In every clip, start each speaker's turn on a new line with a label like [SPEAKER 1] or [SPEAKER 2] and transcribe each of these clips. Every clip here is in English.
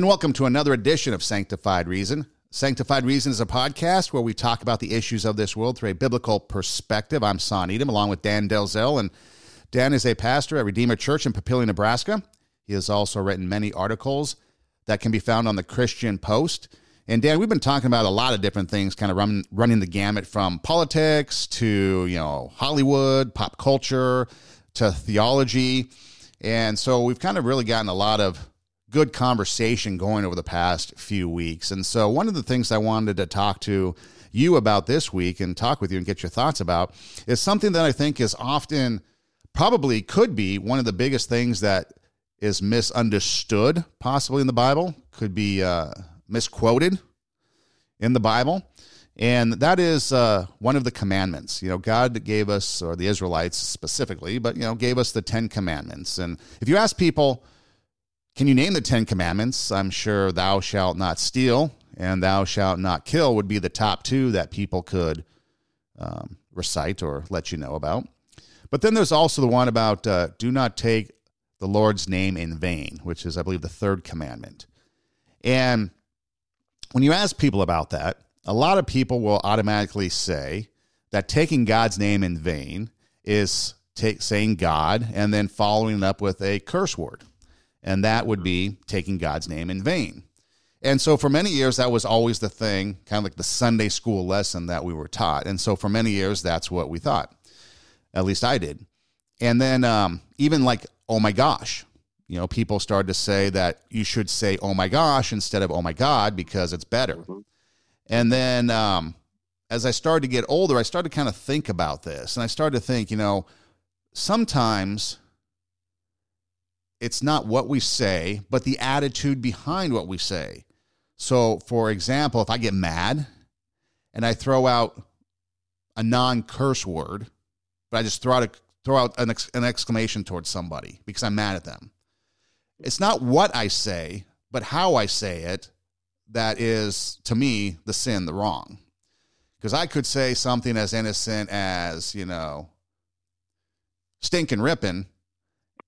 [SPEAKER 1] and welcome to another edition of Sanctified Reason. Sanctified Reason is a podcast where we talk about the issues of this world through a biblical perspective. I'm Son Edom, along with Dan Delzell, and Dan is a pastor at Redeemer Church in Papillion, Nebraska. He has also written many articles that can be found on the Christian Post. And Dan, we've been talking about a lot of different things, kind of run, running the gamut from politics to you know Hollywood, pop culture, to theology, and so we've kind of really gotten a lot of good conversation going over the past few weeks. And so one of the things I wanted to talk to you about this week and talk with you and get your thoughts about is something that I think is often probably could be one of the biggest things that is misunderstood possibly in the Bible, could be uh, misquoted in the Bible. And that is uh, one of the commandments. You know, God gave us, or the Israelites specifically, but, you know, gave us the Ten Commandments. And if you ask people, can you name the Ten Commandments? I'm sure thou shalt not steal and thou shalt not kill would be the top two that people could um, recite or let you know about. But then there's also the one about uh, do not take the Lord's name in vain, which is, I believe, the third commandment. And when you ask people about that, a lot of people will automatically say that taking God's name in vain is take, saying God and then following it up with a curse word. And that would be taking God's name in vain. And so for many years, that was always the thing, kind of like the Sunday school lesson that we were taught. And so for many years, that's what we thought. At least I did. And then um, even like, oh my gosh, you know, people started to say that you should say, oh my gosh, instead of oh my God, because it's better. Mm-hmm. And then um, as I started to get older, I started to kind of think about this. And I started to think, you know, sometimes it's not what we say, but the attitude behind what we say. So, for example, if I get mad and I throw out a non curse word, but I just throw out, a, throw out an, ex, an exclamation towards somebody because I'm mad at them, it's not what I say, but how I say it that is, to me, the sin, the wrong. Because I could say something as innocent as, you know, stinking ripping,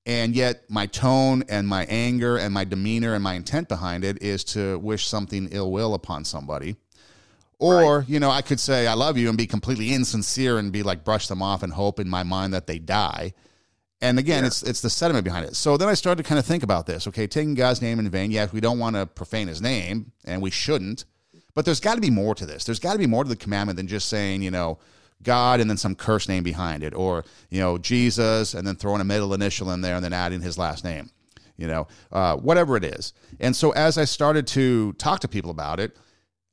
[SPEAKER 1] and yet my tone and my anger and my demeanor and my intent behind it is to wish something ill will upon somebody. Or, right. you know, I could say I love you and be completely insincere and be like brush them off and hope in my mind that they die. And again, yeah. it's it's the sentiment behind it. So then I started to kind of think about this. Okay, taking God's name in vain. Yes, we don't want to profane His name, and we shouldn't. But there's got to be more to this. There's got to be more to the commandment than just saying, you know, God and then some curse name behind it, or you know, Jesus and then throwing a middle initial in there and then adding His last name. You know, uh, whatever it is. And so as I started to talk to people about it,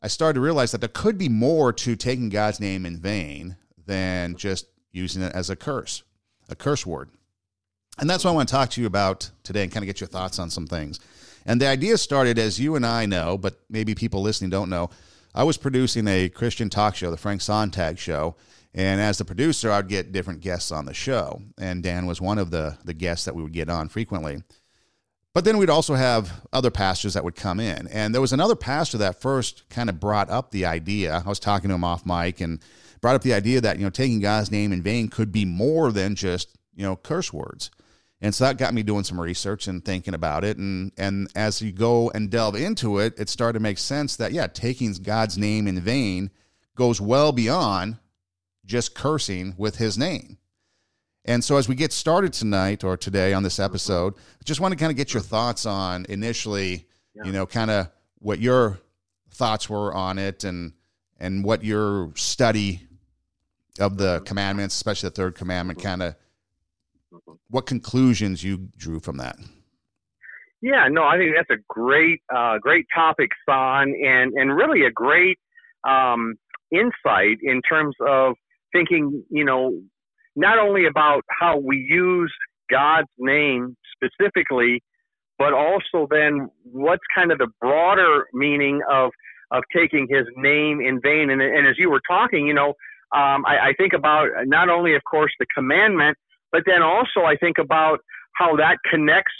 [SPEAKER 1] I started to realize that there could be more to taking God's name in vain than just using it as a curse, a curse word. And that's what I want to talk to you about today and kind of get your thoughts on some things. And the idea started, as you and I know, but maybe people listening don't know. I was producing a Christian talk show, the Frank Sontag Show. And as the producer, I'd get different guests on the show. And Dan was one of the, the guests that we would get on frequently. But then we'd also have other pastors that would come in. And there was another pastor that first kind of brought up the idea. I was talking to him off mic and brought up the idea that, you know, taking God's name in vain could be more than just, you know, curse words. And so that got me doing some research and thinking about it. And, and as you go and delve into it, it started to make sense that, yeah, taking God's name in vain goes well beyond just cursing with his name. And so as we get started tonight or today on this episode, I just want to kind of get your thoughts on initially, yeah. you know, kind of what your thoughts were on it and and what your study of the commandments, especially the third commandment, kind of what conclusions you drew from that.
[SPEAKER 2] Yeah, no, I think that's a great, uh, great topic, Son, and and really a great um, insight in terms of thinking, you know, not only about how we use God's name specifically, but also then what's kind of the broader meaning of of taking His name in vain. And, and as you were talking, you know, um, I, I think about not only, of course, the commandment, but then also I think about how that connects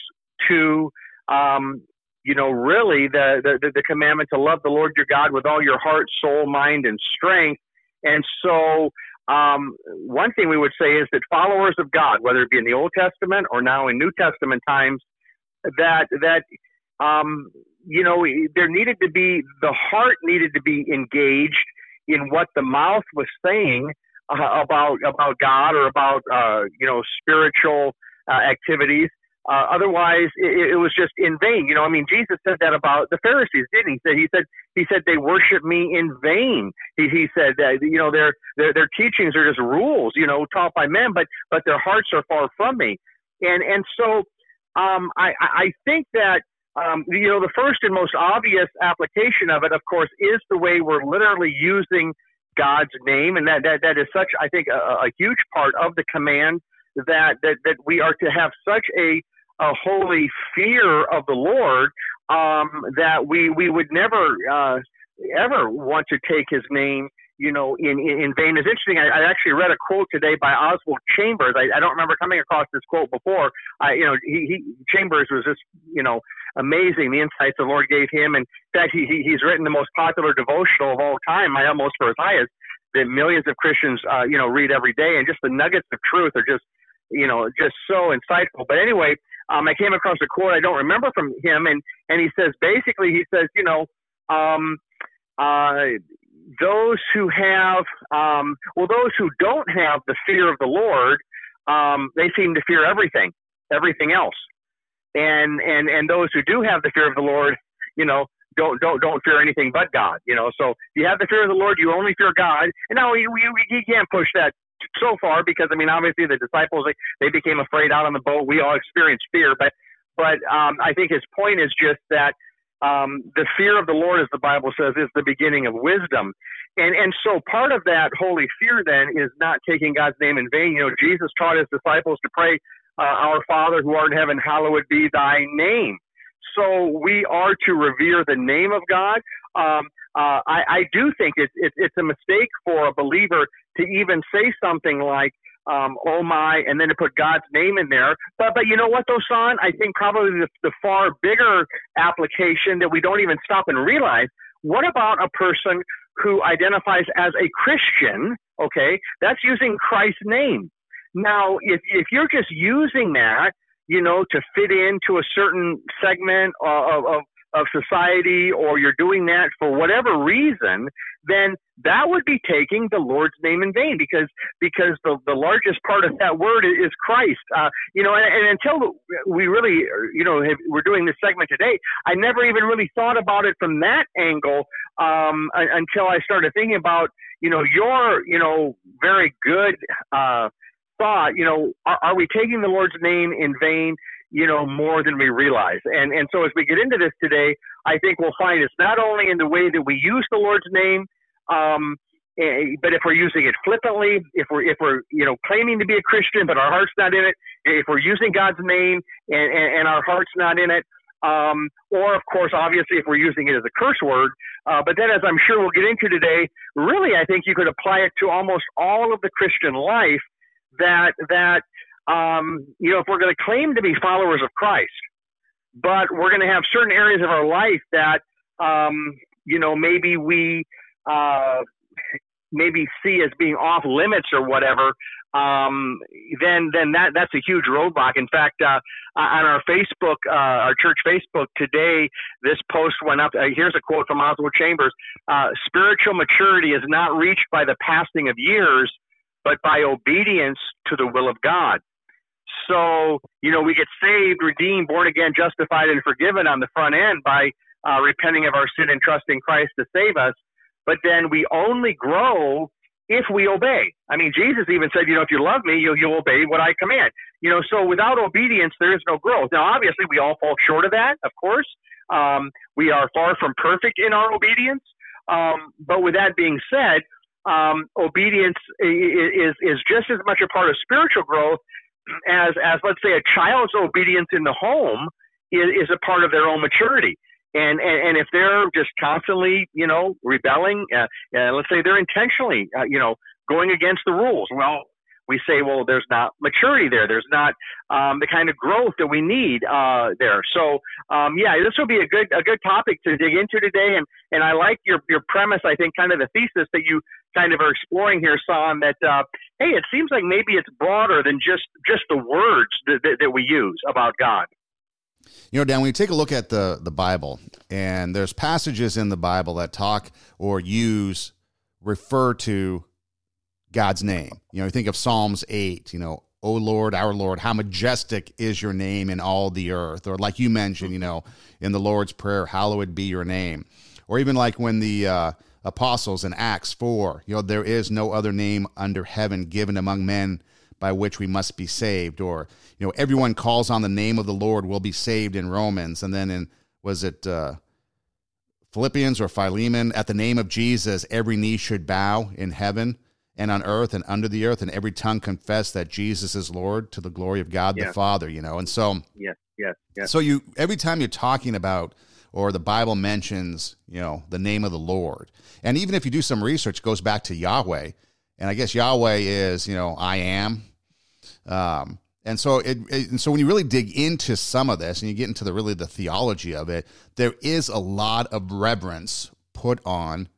[SPEAKER 2] to, um, you know, really the, the, the commandment to love the Lord your God with all your heart, soul, mind, and strength. And so, um, one thing we would say is that followers of God, whether it be in the Old Testament or now in New Testament times, that that um, you know, there needed to be the heart needed to be engaged in what the mouth was saying uh, about about God or about uh, you know spiritual uh, activities. Uh, otherwise, it, it, was just in vain. You know, I mean, Jesus said that about the Pharisees, didn't he? Said he said he said they worship me in vain. He, he said that you know their their their teachings are just rules, you know, taught by men, but but their hearts are far from me. And and so um, I I think that um, you know, the first and most obvious application of it, of course, is the way we're literally using God's name, and that that, that is such, I think, a, a huge part of the command that that that we are to have such a a holy fear of the Lord um, that we we would never uh, ever want to take His name you know, in, in, in vain. It's interesting. I, I actually read a quote today by Oswald Chambers. I, I don't remember coming across this quote before. I, you know, he, he Chambers was just, you know, amazing. The insights the Lord gave him. And in fact, he, he he's written the most popular devotional of all time. I almost for as high as that millions of Christians, uh, you know, read every day. And just the nuggets of truth are just, you know, just so insightful. But anyway, um, I came across a quote I don't remember from him, and and he says basically he says, you know, um, uh, those who have, um, well, those who don't have the fear of the Lord, um, they seem to fear everything, everything else. And, and, and those who do have the fear of the Lord, you know, don't, don't, don't fear anything but God, you know. So if you have the fear of the Lord, you only fear God. And now we, we, we can't push that so far because, I mean, obviously the disciples, they, they became afraid out on the boat. We all experienced fear, but, but, um, I think his point is just that, um, the fear of the Lord, as the Bible says, is the beginning of wisdom. And, and so part of that holy fear then is not taking God's name in vain. You know, Jesus taught his disciples to pray, uh, Our Father who art in heaven, hallowed be thy name. So we are to revere the name of God. Um, uh, I, I do think it's, it's, it's a mistake for a believer to even say something like, um, oh my, and then to put God's name in there. But but you know what though? I think probably the, the far bigger application that we don't even stop and realize. What about a person who identifies as a Christian? Okay, that's using Christ's name. Now, if if you're just using that, you know, to fit into a certain segment of, of, of society or you're doing that for whatever reason, then that would be taking the Lord's name in vain because because the, the largest part of that word is Christ. Uh, you know, and, and, until we really, you know, have, we're doing this segment today, I never even really thought about it from that angle um, until I started thinking about, you know, your, you know, very good uh, thought. You know, are, are we taking the Lord's name in vain? You know, more than we realize. And, and so as we get into this today, I think we'll find it's not only in the way that we use the Lord's name, um, eh, but if we're using it flippantly, if we're if we're you know claiming to be a Christian but our heart's not in it, if we're using God's name and, and, and our heart's not in it, um, or of course, obviously, if we're using it as a curse word. Uh, but then, as I'm sure we'll get into today, really, I think you could apply it to almost all of the Christian life. That that um, you know, if we're going to claim to be followers of Christ, but we're going to have certain areas of our life that, um, you know, maybe we uh, maybe see as being off limits or whatever, um, then then that that's a huge roadblock. In fact, uh, on our Facebook, uh, our church Facebook today, this post went up. Uh, here's a quote from Oswald Chambers: uh, "Spiritual maturity is not reached by the passing of years, but by obedience to the will of God." So, you know, we get saved, redeemed, born again, justified, and forgiven on the front end by uh, repenting of our sin and trusting Christ to save us. But then we only grow if we obey. I mean, Jesus even said, you know, if you love me, you'll, you'll obey what I command. You know, so without obedience, there is no growth. Now, obviously, we all fall short of that, of course. Um, we are far from perfect in our obedience. Um, but with that being said, um, obedience is, is just as much a part of spiritual growth as as let's say a child's obedience in the home is, is a part of their own maturity. And, and, and if they're just constantly, you know, rebelling, uh, uh, let's say they're intentionally, uh, you know, going against the rules. Well, we say, well, there's not maturity there. There's not um, the kind of growth that we need uh, there. So, um, yeah, this will be a good a good topic to dig into today. And and I like your your premise. I think kind of the thesis that you kind of are exploring here, Son. That uh, hey, it seems like maybe it's broader than just just the words that, that, that we use about God.
[SPEAKER 1] You know, Dan, when you take a look at the the Bible, and there's passages in the Bible that talk or use refer to God's name. You know, you think of Psalms 8, you know, O Lord, our Lord, how majestic is your name in all the earth. Or like you mentioned, you know, in the Lord's Prayer, hallowed be your name. Or even like when the uh, apostles in Acts 4, you know, there is no other name under heaven given among men by which we must be saved. Or, you know, everyone calls on the name of the Lord will be saved in Romans. And then in, was it uh, Philippians or Philemon? At the name of Jesus, every knee should bow in heaven and on earth and under the earth, and every tongue confess that Jesus is Lord to the glory of God the Father, you know. And so,
[SPEAKER 2] yeah, yes, yes.
[SPEAKER 1] So you every time you're talking about or the Bible mentions, you know, the name of the Lord, and even if you do some research, goes back to Yahweh, and I guess Yahweh is, you know, I am. Um, and so it, it, and so when you really dig into some of this and you get into the really the theology of it, there is a lot of reverence put on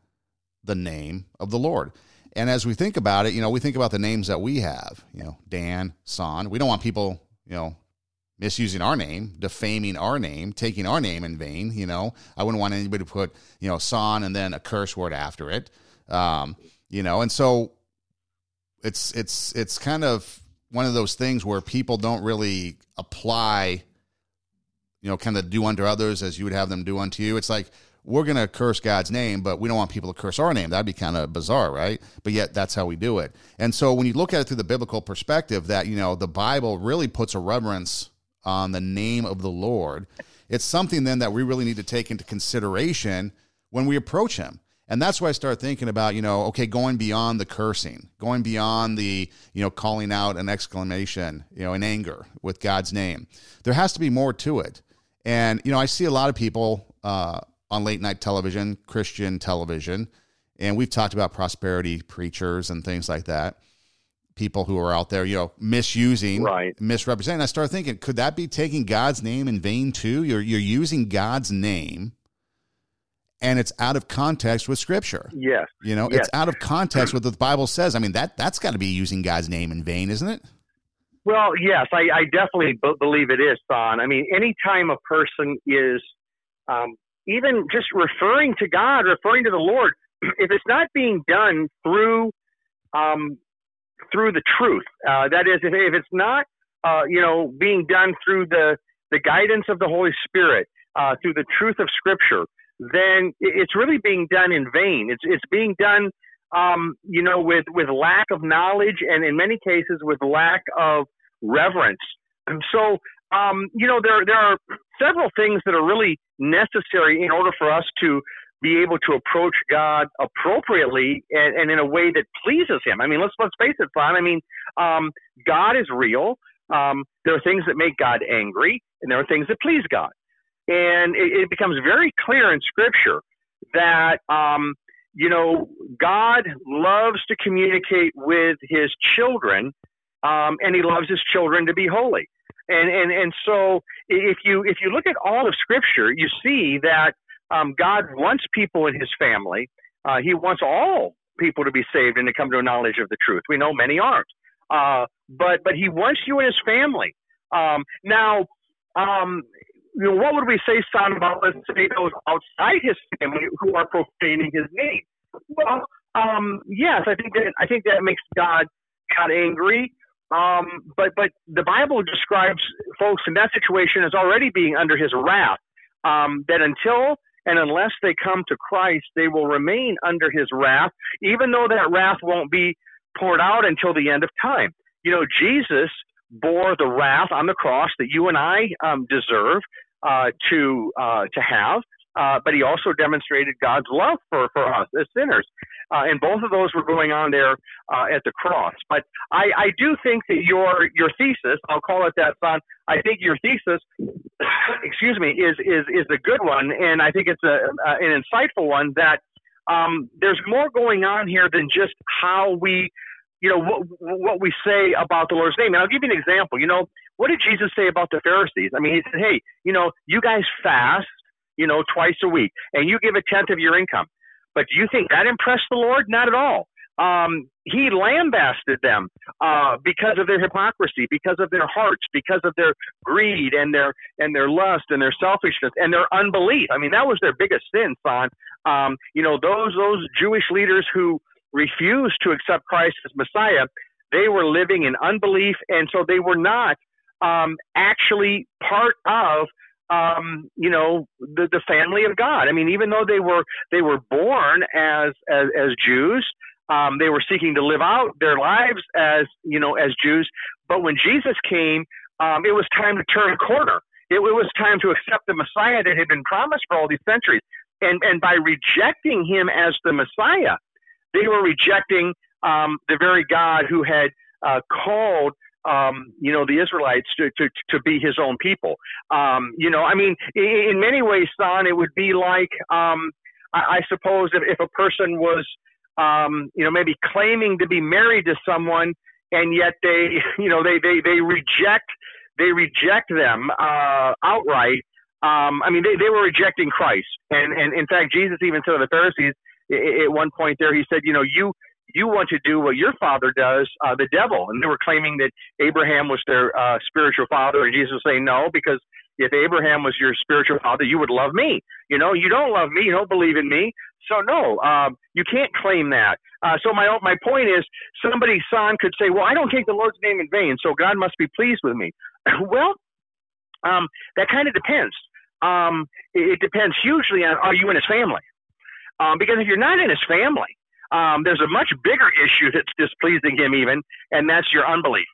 [SPEAKER 1] the name of the Lord. And as we think about it, you know, we think about the names that we have, you know, Dan, Son. We don't want people, you know, misusing our name, defaming our name, taking our name in vain. You know, I wouldn't want anybody to put, you know, Son and then a curse word after it. Um, you know, and so it's it's it's kind of one of those things where people don't really apply, you know, kind of do unto others as you would have them do unto you. It's like we're going to curse God's name, but we don't want people to curse our name. That'd be kind of bizarre, right? But yet that's how we do it. And so when you look at it through the biblical perspective, that, you know, the Bible really puts a reverence on the name of the Lord, it's something then that we really need to take into consideration when we approach Him. And that's why I start thinking about, you know, okay, going beyond the cursing, going beyond the, you know, calling out an exclamation, you know, in anger with God's name. There has to be more to it. And, you know, I see a lot of people, uh, on late night television, Christian television, and we've talked about prosperity preachers and things like that. People who are out there, you know, misusing,
[SPEAKER 2] right.
[SPEAKER 1] misrepresenting. I start thinking, could that be taking God's name in vain too? You're you're using God's name, and it's out of context with Scripture.
[SPEAKER 2] Yes,
[SPEAKER 1] you know,
[SPEAKER 2] yes.
[SPEAKER 1] it's out of context with what the Bible says. I mean, that that's got to be using God's name in vain, isn't it?
[SPEAKER 2] Well, yes, I, I definitely b- believe it is, Son. I mean, anytime a person is um, even just referring to God, referring to the Lord, if it's not being done through um, through the truth, uh, that is, if, if it's not uh, you know being done through the the guidance of the Holy Spirit, uh, through the truth of Scripture, then it's really being done in vain. It's it's being done um, you know with with lack of knowledge and in many cases with lack of reverence. And so um, you know, there there are several things that are really necessary in order for us to be able to approach God appropriately and, and in a way that pleases Him. I mean, let's let's face it, Son. I mean, um, God is real. Um, there are things that make God angry, and there are things that please God. And it, it becomes very clear in Scripture that um, you know God loves to communicate with His children, um, and He loves His children to be holy. And, and, and so if you, if you look at all of Scripture, you see that um, God wants people in his family. Uh, he wants all people to be saved and to come to a knowledge of the truth. We know many aren't. Uh, but, but he wants you in his family. Um, now, um, you know, what would we say, son, about let's say those outside his family who are profaning his name? Well, um, yes, I think that I think that makes God God angry. Um, but but the Bible describes folks in that situation as already being under His wrath. Um, that until and unless they come to Christ, they will remain under His wrath, even though that wrath won't be poured out until the end of time. You know, Jesus bore the wrath on the cross that you and I um, deserve uh, to uh, to have. Uh, but he also demonstrated God's love for, for us as sinners. Uh, and both of those were going on there uh, at the cross. But I, I do think that your your thesis, I'll call it that, son. I think your thesis, excuse me, is is is a good one, and I think it's a, a an insightful one. That um, there's more going on here than just how we, you know, what what we say about the Lord's name. And I'll give you an example. You know, what did Jesus say about the Pharisees? I mean, he said, "Hey, you know, you guys fast." You know, twice a week, and you give a tenth of your income. But do you think that impressed the Lord? Not at all. um, he lambasted them uh, because of their hypocrisy, because of their hearts, because of their greed and their and their lust and their selfishness and their unbelief. I mean, that was their biggest sin, son. Um, you know, those those Jewish leaders who refused to accept Christ as Messiah, they were living in unbelief, and so they were not um, actually part of um, you know the the family of God. I mean, even though they were they were born as as, as Jews, um, they were seeking to live out their lives as you know as Jews. But when Jesus came, um, it was time to turn a corner. It, it was time to accept the Messiah that had been promised for all these centuries. And and by rejecting him as the Messiah, they were rejecting um, the very God who had uh, called um, you know, the Israelites to, to, to be his own people. Um, you know, I mean, in, many ways, Son, it would be like, um, I, I suppose if, if a person was, um, you know, maybe claiming to be married to someone and yet they, you know, they, they, they reject, they reject them, uh, outright. Um, I mean, they, they were rejecting Christ. And, and in fact, Jesus even said to the Pharisees at one point there, he said, you know, you, you want to do what your father does, uh, the devil. And they were claiming that Abraham was their uh, spiritual father. And Jesus saying, no, because if Abraham was your spiritual father, you would love me. You know, you don't love me. You don't believe in me. So no, um, you can't claim that. Uh, so my my point is, somebody's son could say, well, I don't take the Lord's name in vain, so God must be pleased with me. well, um, that kind of depends. Um, it, it depends hugely on are you in his family. Um, because if you're not in his family, um, there's a much bigger issue that's displeasing him, even, and that's your unbelief.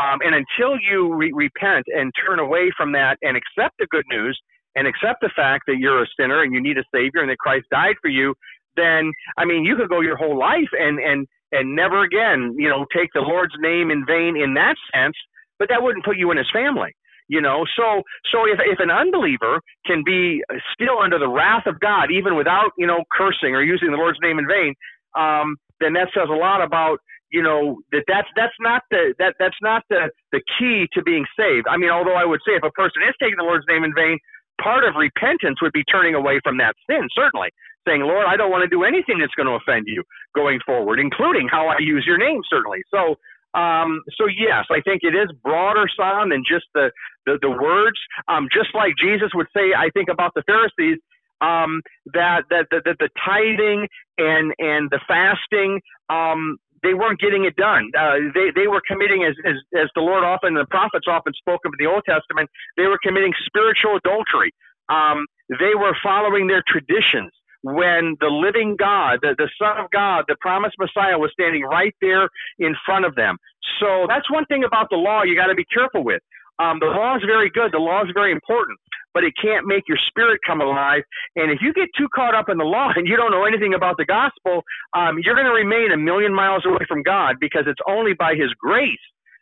[SPEAKER 2] Um, and until you re- repent and turn away from that and accept the good news and accept the fact that you're a sinner and you need a savior and that Christ died for you, then I mean you could go your whole life and and and never again, you know, take the Lord's name in vain in that sense. But that wouldn't put you in His family you know so so if if an unbeliever can be still under the wrath of god even without you know cursing or using the lord's name in vain um, then that says a lot about you know that that's that's not the that that's not the the key to being saved. I mean, although I would say if a person is taking the Lord's name in vain, part of repentance would be turning away from that sin. Certainly, saying, Lord, I don't want to do anything that's going to offend you going forward, including how I use your name. Certainly, so. Um, so yes, I think it is broader, son, than just the, the, the words. Um, just like Jesus would say, I think about the Pharisees, um, that, that, that, that the tithing and, and the fasting, um, they weren't getting it done. Uh, they, they were committing, as, as, as the Lord often, and the prophets often spoke of in the Old Testament, they were committing spiritual adultery. Um, they were following their traditions when the living God, the, the Son of God, the promised Messiah was standing right there in front of them. So that's one thing about the law you got to be careful with. Um, the law is very good. The law is very important, but it can't make your spirit come alive. And if you get too caught up in the law and you don't know anything about the gospel, um, you're going to remain a million miles away from God because it's only by His grace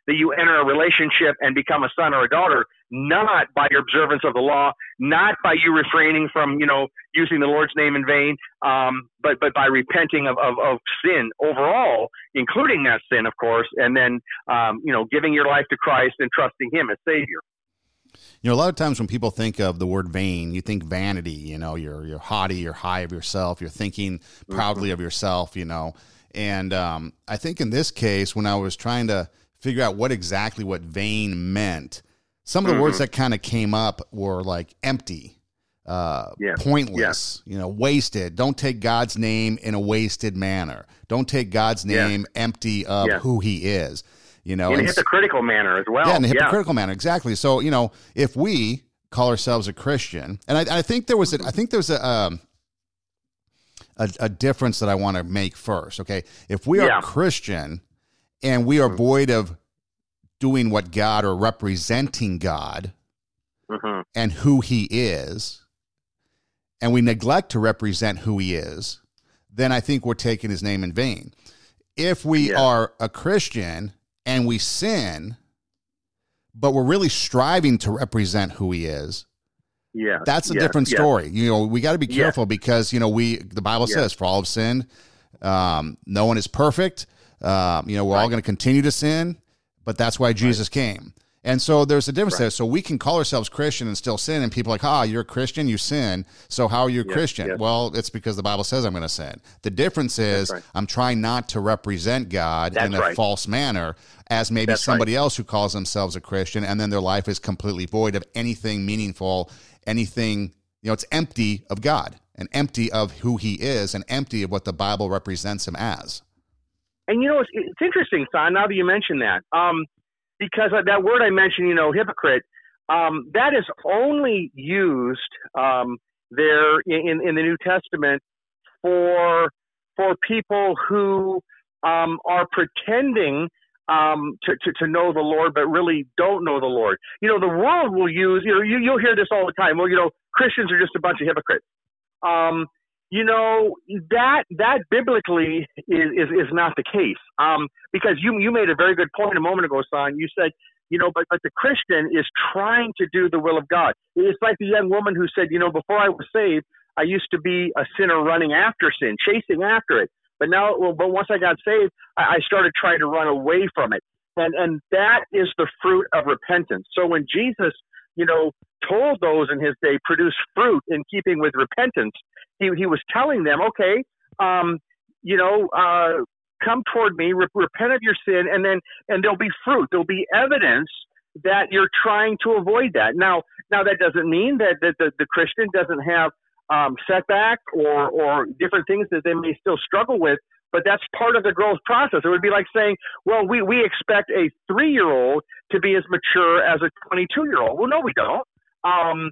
[SPEAKER 2] that you enter a relationship and become a son or a daughter, not by your observance of the law, not by you refraining from, you know, using the Lord's name in vain, um, but but by repenting of, of, of sin overall, including that sin, of course, and then um, you know, giving your life to Christ and trusting Him as Savior.
[SPEAKER 1] You know, a lot of times when people think of the word vain, you think vanity. You know, you're you're haughty, you're high of yourself, you're thinking proudly mm-hmm. of yourself. You know, and um, I think in this case, when I was trying to figure out what exactly what vain meant. Some of the mm-hmm. words that kind of came up were like empty, uh, yeah. pointless, yeah. you know, wasted. Don't take God's name in a wasted manner. Don't take God's name yeah. empty of who He is. You know,
[SPEAKER 2] in a hypocritical manner as well.
[SPEAKER 1] Yeah, in a hypocritical manner, exactly. So you know, if we call ourselves a Christian, and I, I think there was a, I think there's a, um, a, a difference that I want to make first. Okay, if we are Christian, and we are mm-hmm. void of doing what God or representing God mm-hmm. and who He is, and we neglect to represent who He is, then I think we're taking His name in vain. If we yeah. are a Christian and we sin, but we're really striving to represent who He is,
[SPEAKER 2] yeah,
[SPEAKER 1] that's a different story. You know, we got to be careful because you know we the Bible says, "For all have sinned, um, no one is perfect." Um, you know, we're right. all going to continue to sin, but that's why Jesus right. came. And so there's a difference right. there. So we can call ourselves Christian and still sin, and people are like, ah, you're a Christian, you sin. So how are you a Christian? Well, it's because the Bible says I'm going to sin. The difference is right. I'm trying not to represent God That's in a right. false manner as maybe That's somebody else who calls themselves a Christian, and then their life is completely void of anything meaningful, anything, you know, it's empty of God and empty of who he is and empty of what the Bible represents him as.
[SPEAKER 2] And you know, it's, it's interesting, Son, now that you mention that. Um, because that word I mentioned, you know, hypocrite, um, that is only used um, there in, in the New Testament for for people who um, are pretending um, to, to, to know the Lord, but really don't know the Lord. You know, the world will use, you know, you, you'll hear this all the time. Well, you know, Christians are just a bunch of hypocrites. Um, you know that that biblically is is, is not the case um, because you you made a very good point a moment ago, son. You said you know, but but the Christian is trying to do the will of God. It's like the young woman who said, you know, before I was saved, I used to be a sinner running after sin, chasing after it. But now, well, but once I got saved, I, I started trying to run away from it, and and that is the fruit of repentance. So when Jesus you know, told those in his day produce fruit in keeping with repentance. He, he was telling them, okay, um, you know, uh, come toward me, re- repent of your sin, and then and there'll be fruit. There'll be evidence that you're trying to avoid that. Now, now that doesn't mean that, that the, the Christian doesn't have um, setback or or different things that they may still struggle with but that's part of the growth process. It would be like saying, well, we, we expect a three year old to be as mature as a 22 year old. Well, no, we don't. Um,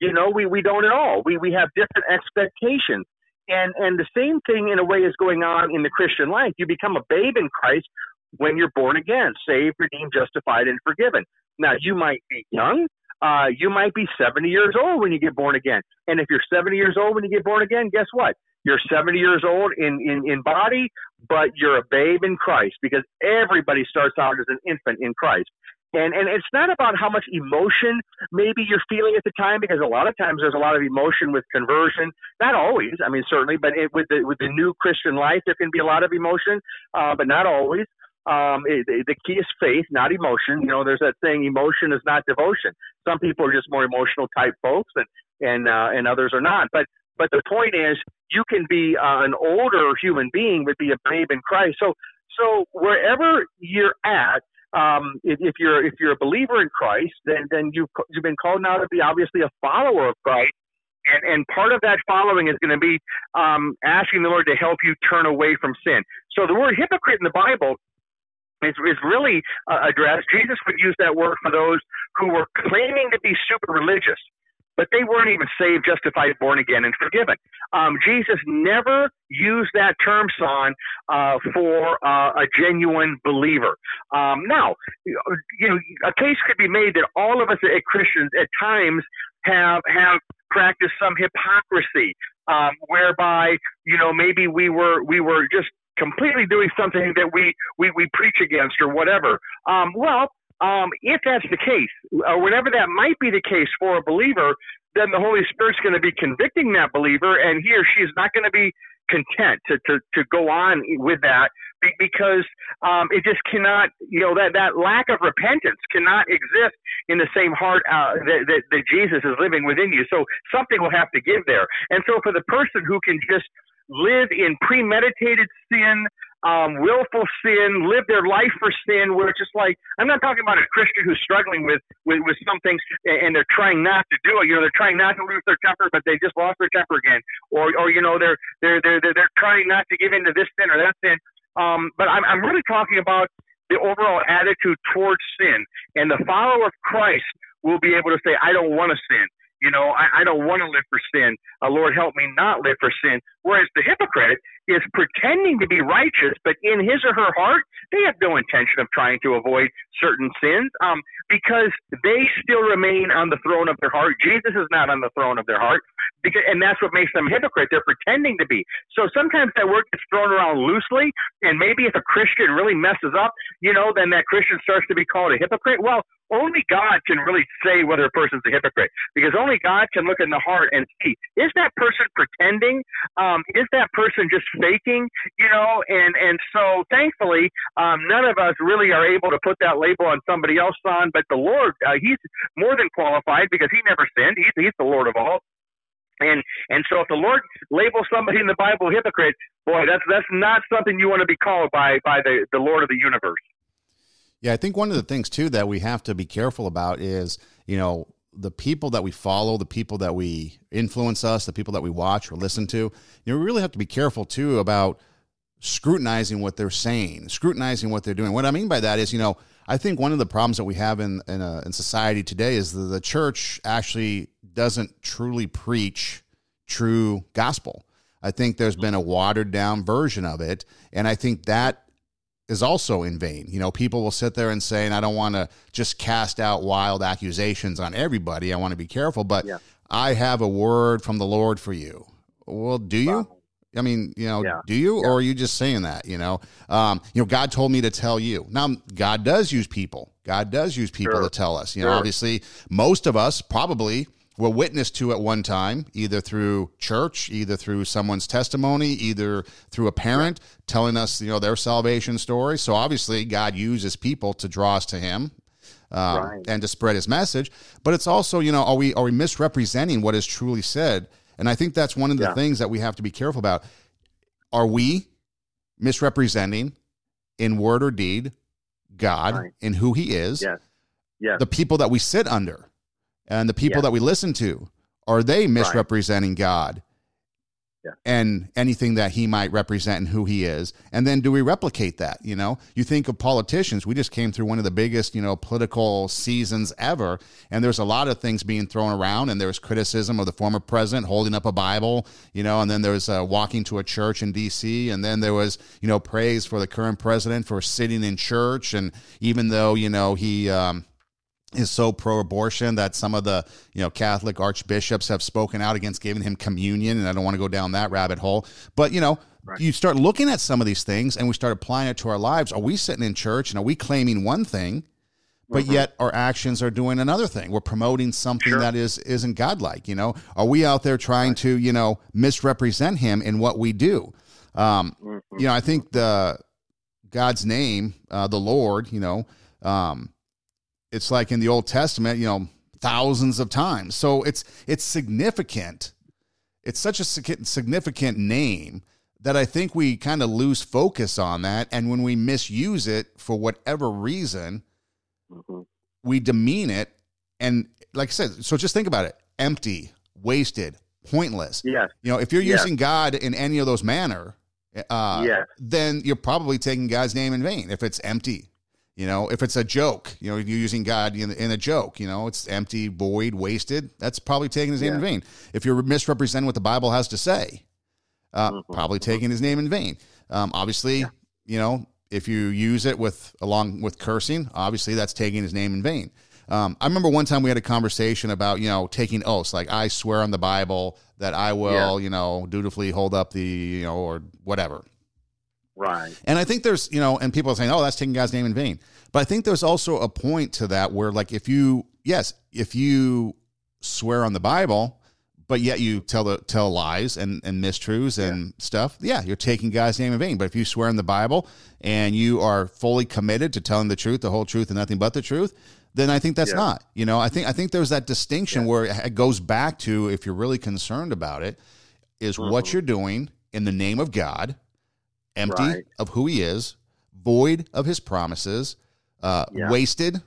[SPEAKER 2] you know, we, we don't at all. We, we have different expectations. And, and the same thing in a way is going on in the Christian life. You become a babe in Christ when you're born again, saved, redeemed, justified, and forgiven. Now, you might be young. Uh, you might be 70 years old when you get born again. And if you're 70 years old when you get born again, guess what? You're 70 years old in, in, in body, but you're a babe in Christ because everybody starts out as an infant in Christ. And, and it's not about how much emotion maybe you're feeling at the time, because a lot of times there's a lot of emotion with conversion. Not always, I mean certainly, but it, with the with the new Christian life, there can be a lot of emotion, uh, but not always. Um, it, the key is faith, not emotion. You know, there's that saying, emotion is not devotion. Some people are just more emotional type folks, and and uh, and others are not. But but the point is, you can be uh, an older human being, but be a babe in Christ. So, so wherever you're at, um, if, if, you're if you're a believer in Christ, then then you've you've been called now to be obviously a follower of Christ. And, and part of that following is going to be um, asking the Lord to help you turn away from sin. So the word hypocrite in the Bible is, is really uh, addressed. Jesus would use that word for those who were claiming to be super religious but they weren't even saved, justified, born again, and forgiven. Um, Jesus never used that term, son, uh, for uh, a genuine believer. Um, now, you know, a case could be made that all of us as Christians at times have have practiced some hypocrisy, um, whereby you know maybe we were we were just completely doing something that we we, we preach against or whatever. Um, well, um, if that's the case, or whenever that might be the case for a believer, then the Holy Spirit's going to be convicting that believer, and he or she is not going to be content to, to, to go on with that because um, it just cannot, you know, that, that lack of repentance cannot exist in the same heart uh, that, that, that Jesus is living within you. So something will have to give there. And so for the person who can just live in premeditated sin, um, willful sin, live their life for sin, where it's just like I'm not talking about a Christian who's struggling with, with with some things and they're trying not to do it. You know, they're trying not to lose their temper, but they just lost their temper again, or or you know they're they're they're they're, they're trying not to give in to this sin or that sin. Um, but I'm I'm really talking about the overall attitude towards sin, and the follower of Christ will be able to say, I don't want to sin. You know, I, I don't want to live for sin. Uh, Lord, help me not live for sin. Whereas the hypocrite is pretending to be righteous, but in his or her heart, they have no intention of trying to avoid certain sins um, because they still remain on the throne of their heart. Jesus is not on the throne of their heart. Because, and that's what makes them hypocrite. They're pretending to be. So sometimes that word gets thrown around loosely, and maybe if a Christian really messes up, you know, then that Christian starts to be called a hypocrite. Well, only God can really say whether a person's a hypocrite because only God can look in the heart and see is that person pretending? Um, is that person just faking? You know, and and so thankfully, um, none of us really are able to put that label on somebody else on, but the Lord, uh, He's more than qualified because He never sinned. He's He's the Lord of all. And and so if the Lord labels somebody in the Bible a hypocrite, boy, that's that's not something you want to be called by by the, the Lord of the universe.
[SPEAKER 1] Yeah, I think one of the things too that we have to be careful about is, you know, the people that we follow, the people that we influence us, the people that we watch or listen to, you know, we really have to be careful too about scrutinizing what they're saying, scrutinizing what they're doing. What I mean by that is, you know, I think one of the problems that we have in in, a, in society today is that the church actually doesn't truly preach true gospel. I think there's been a watered down version of it, and I think that is also in vain. You know, people will sit there and say, and I don't want to just cast out wild accusations on everybody. I want to be careful, but yeah. I have a word from the Lord for you. Well, do you? Wow. I mean, you know, yeah. do you, yeah. or are you just saying that? You know, um, you know, God told me to tell you. Now, God does use people. God does use people sure. to tell us. You know, obviously, most of us probably were witness to at one time, either through church, either through someone's testimony, either through a parent telling us, you know, their salvation story. So obviously, God uses people to draw us to Him. Uh, right. And to spread his message, but it's also, you know, are we are we misrepresenting what is truly said? And I think that's one of the yeah. things that we have to be careful about. Are we misrepresenting in word or deed God right. and who He is?
[SPEAKER 2] Yes. Yes.
[SPEAKER 1] The people that we sit under and the people yeah. that we listen to are they misrepresenting right. god? Yeah. and anything that he might represent and who he is. And then do we replicate that you know? You think of politicians we just came through one of the biggest you know political seasons ever. And there's a lot of things being thrown around. And there's criticism of the former president holding up a bible you know? And then there was uh, walking to a church in dc and then there was you know praise for the current president for sitting in church. And even though you know he um, is so pro-abortion that some of the you know Catholic archbishops have spoken out against giving him communion, and I don't want to go down that rabbit hole. But you know, right. you start looking at some of these things, and we start applying it to our lives. Are we sitting in church and are we claiming one thing, but mm-hmm. yet our actions are doing another thing? We're promoting something sure. that is isn't godlike. You know, are we out there trying right. to you know misrepresent Him in what we do? Um, mm-hmm. You know, I think the God's name, uh, the Lord, you know. Um, it's like in the Old Testament, you know, thousands of times. So it's it's significant. It's such a significant name that I think we kind of lose focus on that, and when we misuse it for whatever reason, mm-hmm. we demean it. And like I said, so just think about it: empty, wasted, pointless.
[SPEAKER 2] Yeah.
[SPEAKER 1] You know, if you're yes. using God in any of those manner, uh, yeah. then you're probably taking God's name in vain. If it's empty, you know, if it's a joke, you know, you're using God in, in a joke, you know, it's empty, void, wasted. That's probably taking his name yeah. in vain. If you're misrepresenting what the Bible has to say, uh, mm-hmm. probably taking his name in vain. Um, obviously, yeah. you know, if you use it with along with cursing, obviously that's taking his name in vain. Um, I remember one time we had a conversation about you know taking oaths, like I swear on the Bible that I will, yeah. you know, dutifully hold up the you know or whatever.
[SPEAKER 2] Right.
[SPEAKER 1] And I think there's, you know, and people are saying, oh, that's taking God's name in vain. But I think there's also a point to that where, like, if you, yes, if you swear on the Bible, but yet you tell the tell lies and, and mistruths and yeah. stuff, yeah, you're taking God's name in vain. But if you swear in the Bible and you are fully committed to telling the truth, the whole truth, and nothing but the truth, then I think that's yeah. not. You know, I think I think there's that distinction yeah. where it goes back to if you're really concerned about it, is mm-hmm. what you're doing in the name of God empty right. of who he is, void of his promises, uh, yeah. wasted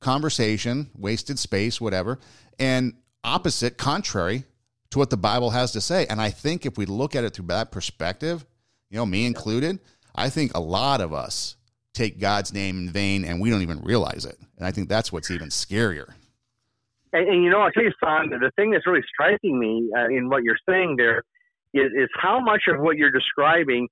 [SPEAKER 1] conversation, wasted space, whatever, and opposite, contrary to what the Bible has to say. And I think if we look at it through that perspective, you know, me included, I think a lot of us take God's name in vain and we don't even realize it. And I think that's what's even scarier.
[SPEAKER 2] And, and you know, I'll tell you, Son, the thing that's really striking me uh, in what you're saying there is, is how much of what you're describing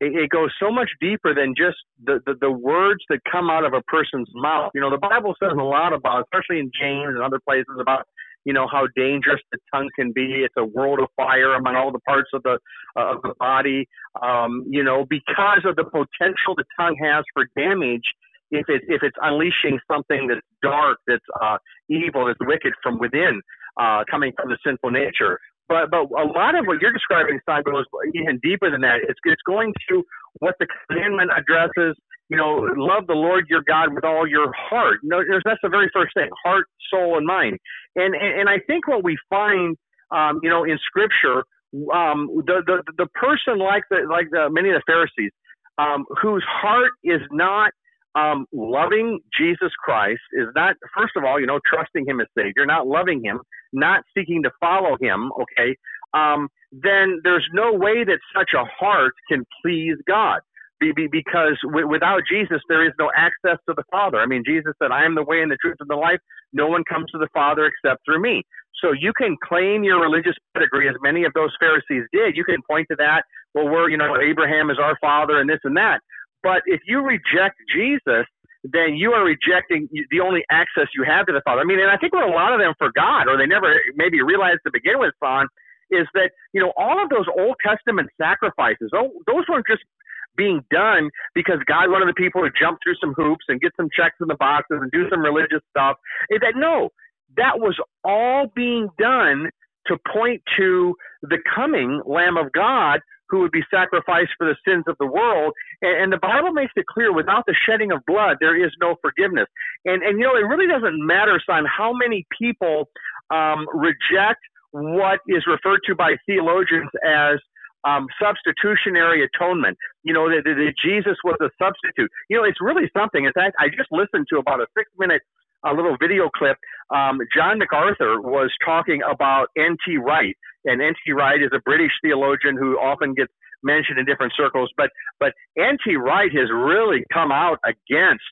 [SPEAKER 2] it, it goes so much deeper than just the, the, the words that come out of a person's mouth. You know, the Bible says a lot about, especially in James and other places, about you know how dangerous the tongue can be. It's a world of fire among all the parts of the uh, of the body. Um, you know, because of the potential the tongue has for damage. if it's if it's unleashing something that's dark, that's uh, evil, that's wicked from within, uh, coming from the sinful nature. But but a lot of what you're describing, Simon, goes even deeper than that. It's it's going to what the commandment addresses. You know, love the Lord your God with all your heart. No, that's the very first thing: heart, soul, and mind. And and, and I think what we find, um, you know, in Scripture, um, the the the person like the like the, many of the Pharisees, um, whose heart is not um, loving Jesus Christ is not, first of all, you know, trusting Him as Savior, not loving Him, not seeking to follow Him, okay, um, then there's no way that such a heart can please God. Be, be, because without Jesus, there is no access to the Father. I mean, Jesus said, I am the way and the truth and the life. No one comes to the Father except through me. So you can claim your religious pedigree, as many of those Pharisees did. You can point to that. Well, we're, you know, Abraham is our father and this and that. But if you reject Jesus, then you are rejecting the only access you have to the Father. I mean, and I think what a lot of them forgot, or they never maybe realized to begin with, Son, is that you know all of those Old Testament sacrifices, oh, those weren't just being done because God wanted the people to jump through some hoops and get some checks in the boxes and do some religious stuff. That no, that was all being done to point to the coming Lamb of God who would be sacrificed for the sins of the world. And, and, the Bible makes it clear without the shedding of blood, there is no forgiveness. And, and you know, it really doesn't matter, son, how many people um, reject what is referred to by theologians as um, substitutionary atonement. You know, that, that Jesus was a substitute. You know, it's really something. In fact, I just listened to about a six minute a little video clip. Um, John MacArthur was talking about N.T. Wright, and N.T. Wright is a British theologian who often gets mentioned in different circles. But but N.T. Wright has really come out against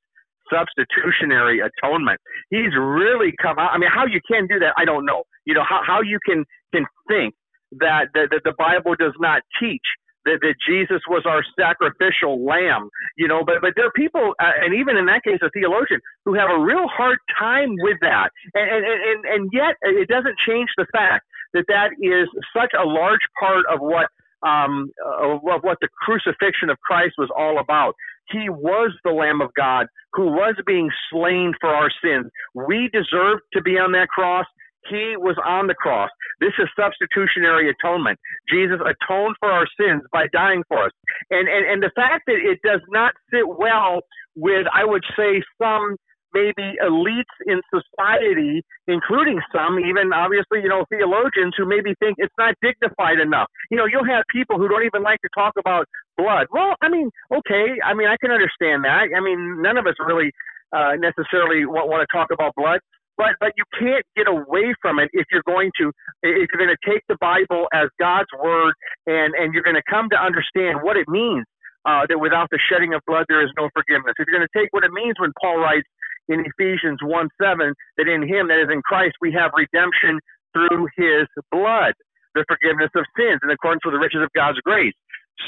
[SPEAKER 2] substitutionary atonement. He's really come out. I mean, how you can do that, I don't know. You know how how you can can think that that, that the Bible does not teach that, that Jesus was our sacrificial lamb, you know, but, but there are people, uh, and even in that case, a theologian, who have a real hard time with that. And, and, and, and yet it doesn't change the fact that that is such a large part of what um, of what the crucifixion of Christ was all about. He was the Lamb of God who was being slain for our sins. We deserved to be on that cross. He was on the cross. This is substitutionary atonement. Jesus atoned for our sins by dying for us. And, and, and the fact that it does not sit well with, I would say, some maybe elites in society, including some, even obviously, you know, theologians who maybe think it's not dignified enough. You know, you'll have people who don't even like to talk about blood. Well, I mean, okay, I mean, I can understand that. I mean, none of us really uh, necessarily want, want to talk about blood but but you can't get away from it if you're going to if you're going to take the Bible as God's word and and you're going to come to understand what it means uh, that without the shedding of blood there is no forgiveness. If you're going to take what it means when Paul writes in Ephesians 1 7 that in Him that is in Christ we have redemption through His blood, the forgiveness of sins in accordance with the riches of God's grace.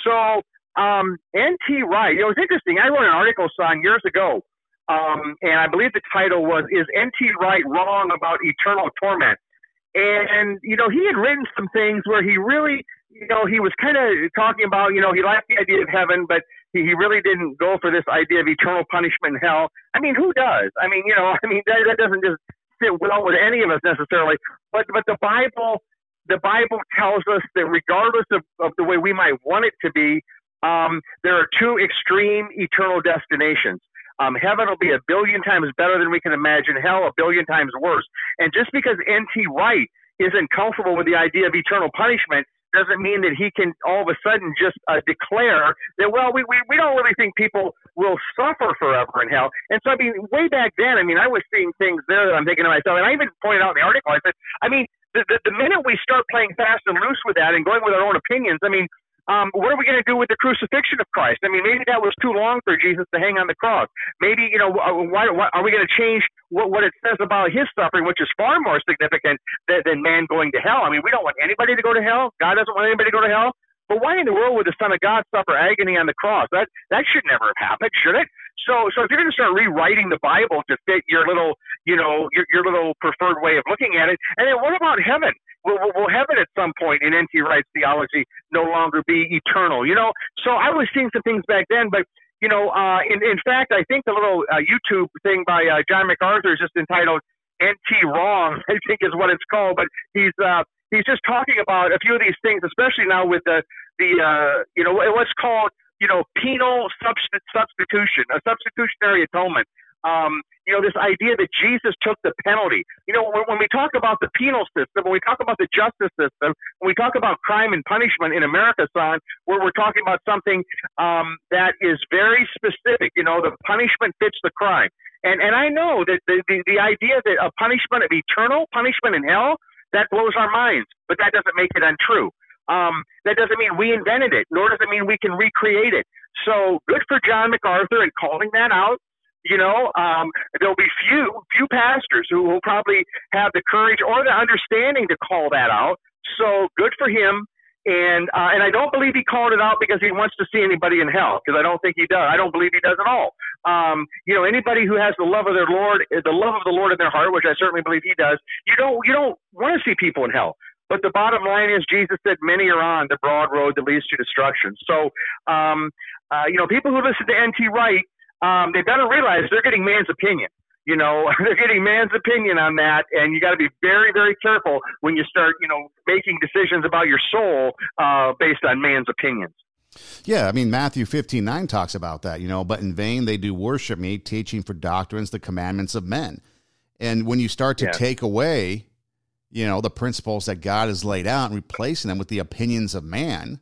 [SPEAKER 2] So um, N.T. Wright, you know, it's interesting. I wrote an article, son, years ago um, and I believe the title was "Is N.T. Wright Wrong About Eternal Torment?" And you know, he had written some things where he really, you know, he was kind of talking about, you know, he liked the idea of heaven, but he, he really didn't go for this idea of eternal punishment in hell. I mean, who does? I mean, you know, I mean that, that doesn't just fit well with any of us necessarily. But but the Bible, the Bible tells us that regardless of, of the way we might want it to be, um, there are two extreme eternal destinations. Um, heaven will be a billion times better than we can imagine. Hell, a billion times worse. And just because N.T. Wright isn't comfortable with the idea of eternal punishment doesn't mean that he can all of a sudden just uh, declare that, well, we, we, we don't really think people will suffer forever in hell. And so, I mean, way back then, I mean, I was seeing things there that I'm thinking to myself, and I even pointed out in the article, I said, I mean, the, the, the minute we start playing fast and loose with that and going with our own opinions, I mean, um, what are we going to do with the crucifixion of Christ? I mean, maybe that was too long for Jesus to hang on the cross. Maybe, you know, why, why are we going to change what, what it says about his suffering, which is far more significant than, than man going to hell? I mean, we don't want anybody to go to hell. God doesn't want anybody to go to hell. But why in the world would the Son of God suffer agony on the cross? That that should never have happened, should it? So, so if you're going to start rewriting the Bible to fit your little, you know, your, your little preferred way of looking at it, and then what about heaven? Will, will, heaven at some point in N.T. Wright's theology no longer be eternal? You know, so I was seeing some things back then, but you know, uh, in, in fact, I think the little uh, YouTube thing by uh, John MacArthur is just entitled "NT Wrong," I think is what it's called. But he's uh, he's just talking about a few of these things, especially now with the the uh, you know what's called you know penal substitution, a substitutionary atonement. Um, you know, this idea that Jesus took the penalty. You know, when, when we talk about the penal system, when we talk about the justice system, when we talk about crime and punishment in America, son, where we're talking about something um, that is very specific. You know, the punishment fits the crime. And and I know that the, the, the idea that a punishment of eternal punishment in hell that blows our minds, but that doesn't make it untrue. Um, that doesn't mean we invented it, nor does it mean we can recreate it. So good for John MacArthur in calling that out. You know, um, there'll be few few pastors who will probably have the courage or the understanding to call that out. So good for him. And uh, and I don't believe he called it out because he wants to see anybody in hell because I don't think he does. I don't believe he does at all. Um, you know, anybody who has the love of their Lord, the love of the Lord in their heart, which I certainly believe he does, you don't you don't want to see people in hell. But the bottom line is, Jesus said, "Many are on the broad road that leads to destruction." So, um, uh, you know, people who listen to N.T. Wright, um, they better realize they're getting man's opinion you know they're getting man's opinion on that and you got to be very very careful when you start you know making decisions about your soul uh, based on man's opinions
[SPEAKER 1] yeah, I mean Matthew 15, 9 talks about that, you know, but in vain they do worship me, teaching for doctrines the commandments of men. And when you start to yeah. take away, you know, the principles that God has laid out and replacing them with the opinions of man,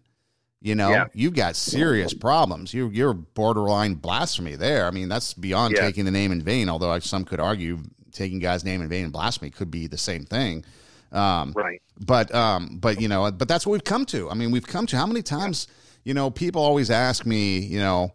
[SPEAKER 1] you know, yeah. you've got serious problems. You, you're borderline blasphemy there. I mean, that's beyond yeah. taking the name in vain, although some could argue taking God's name in vain and blasphemy could be the same thing.
[SPEAKER 2] Um, right.
[SPEAKER 1] But, um, but, you know, but that's what we've come to. I mean, we've come to how many times, you know, people always ask me, you know,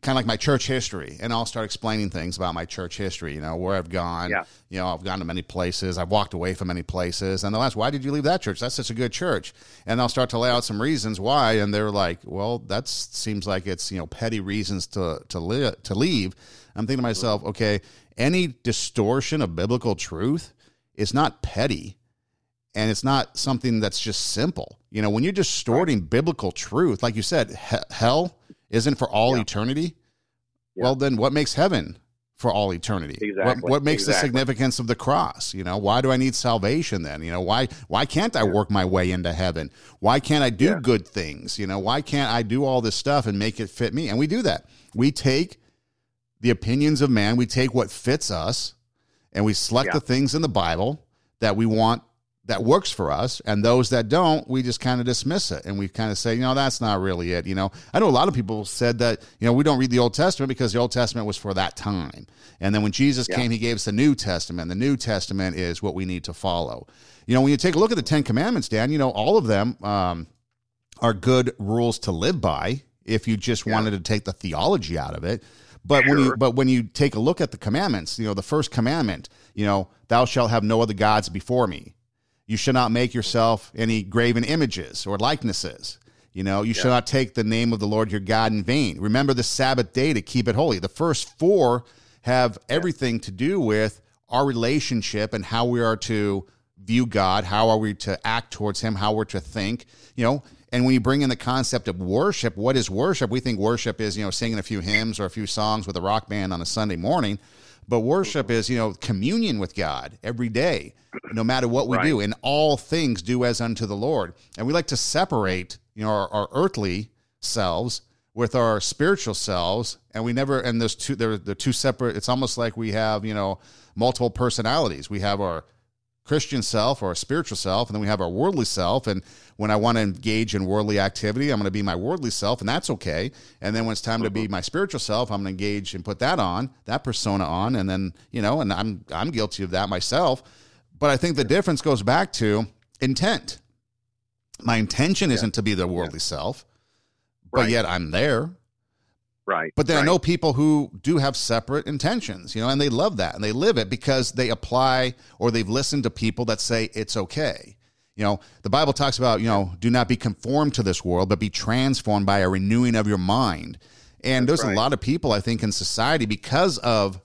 [SPEAKER 1] kind of like my church history and I'll start explaining things about my church history, you know, where I've gone, yeah. you know, I've gone to many places, I've walked away from many places and they'll ask, why did you leave that church? That's such a good church. And I'll start to lay out some reasons why. And they're like, well, that seems like it's, you know, petty reasons to, to, li- to leave. I'm thinking to myself, okay, any distortion of biblical truth is not petty and it's not something that's just simple. You know, when you're distorting biblical truth, like you said, he- hell isn't for all yeah. eternity, yeah. well, then what makes heaven for all eternity?
[SPEAKER 2] Exactly.
[SPEAKER 1] What, what makes exactly. the significance of the cross? You know, why do I need salvation then? You know, why why can't I work my way into heaven? Why can't I do yeah. good things? You know, why can't I do all this stuff and make it fit me? And we do that. We take the opinions of man, we take what fits us, and we select the things in the Bible that we want that works for us and those that don't we just kind of dismiss it and we kind of say you know that's not really it you know? I know a lot of people said that you know we don't read the old testament because the old testament was for that time. And then when jesus yeah. came he gave us the new testament. The new testament is what we need to follow. You know when you take a look at the ten commandments dan you know all of them um, are good rules to live by if you just yeah. wanted to take the theology out of it. But when you but when you take a look at the commandments you know the first commandment you know thou shalt have no other gods before me you should not make yourself any graven images or likenesses. You know, you yeah. shall not take the name of the Lord your God in vain. Remember the Sabbath day to keep it holy. The first four have everything to do with our relationship and how we are to view God, how are we to act towards Him, how we're to think. You know, and when you bring in the concept of worship, what is worship? We think worship is, you know, singing a few hymns or a few songs with a rock band on a Sunday morning. But worship is, you know, communion with God every day, no matter what we right. do. In all things, do as unto the Lord. And we like to separate, you know, our, our earthly selves with our spiritual selves, and we never. And there's two. They're the two separate. It's almost like we have, you know, multiple personalities. We have our Christian self or a spiritual self, and then we have our worldly self. And when I want to engage in worldly activity, I'm going to be my worldly self, and that's okay. And then when it's time to be mm-hmm. my spiritual self, I'm going to engage and put that on, that persona on, and then you know, and I'm I'm guilty of that myself. But I think the difference goes back to intent. My intention isn't to be the worldly yeah. self, but right. yet I'm there.
[SPEAKER 2] Right.
[SPEAKER 1] But then
[SPEAKER 2] right.
[SPEAKER 1] I know people who do have separate intentions, you know, and they love that and they live it because they apply or they've listened to people that say it's okay. You know, the Bible talks about, you know, do not be conformed to this world, but be transformed by a renewing of your mind. And That's there's right. a lot of people, I think, in society because of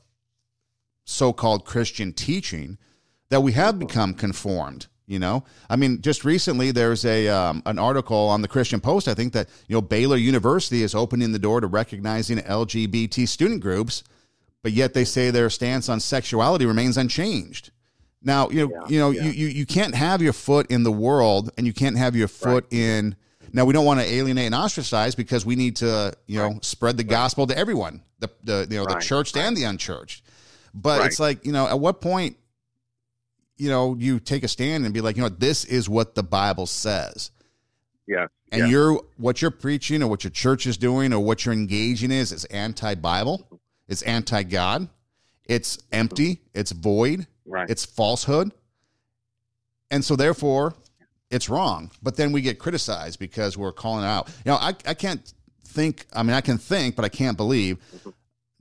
[SPEAKER 1] so called Christian teaching that we have become conformed, you know, I mean, just recently there's a um, an article on the Christian Post. I think that you know Baylor University is opening the door to recognizing LGBT student groups, but yet they say their stance on sexuality remains unchanged. Now, you know, yeah, you know, yeah. you, you you can't have your foot in the world and you can't have your foot right. in. Now, we don't want to alienate and ostracize because we need to, you know, right. spread the gospel to everyone, the the you know right. the churched and the unchurched. But it's like, you know, at what point you know, you take a stand and be like, you know, this is what the Bible says.
[SPEAKER 2] Yeah.
[SPEAKER 1] And
[SPEAKER 2] yeah.
[SPEAKER 1] you're what you're preaching or what your church is doing or what you're engaging is is anti-Bible. It's anti-God. It's empty. It's void.
[SPEAKER 2] Right.
[SPEAKER 1] It's falsehood. And so therefore, it's wrong. But then we get criticized because we're calling it out. You know, I, I can't think, I mean, I can think, but I can't believe mm-hmm.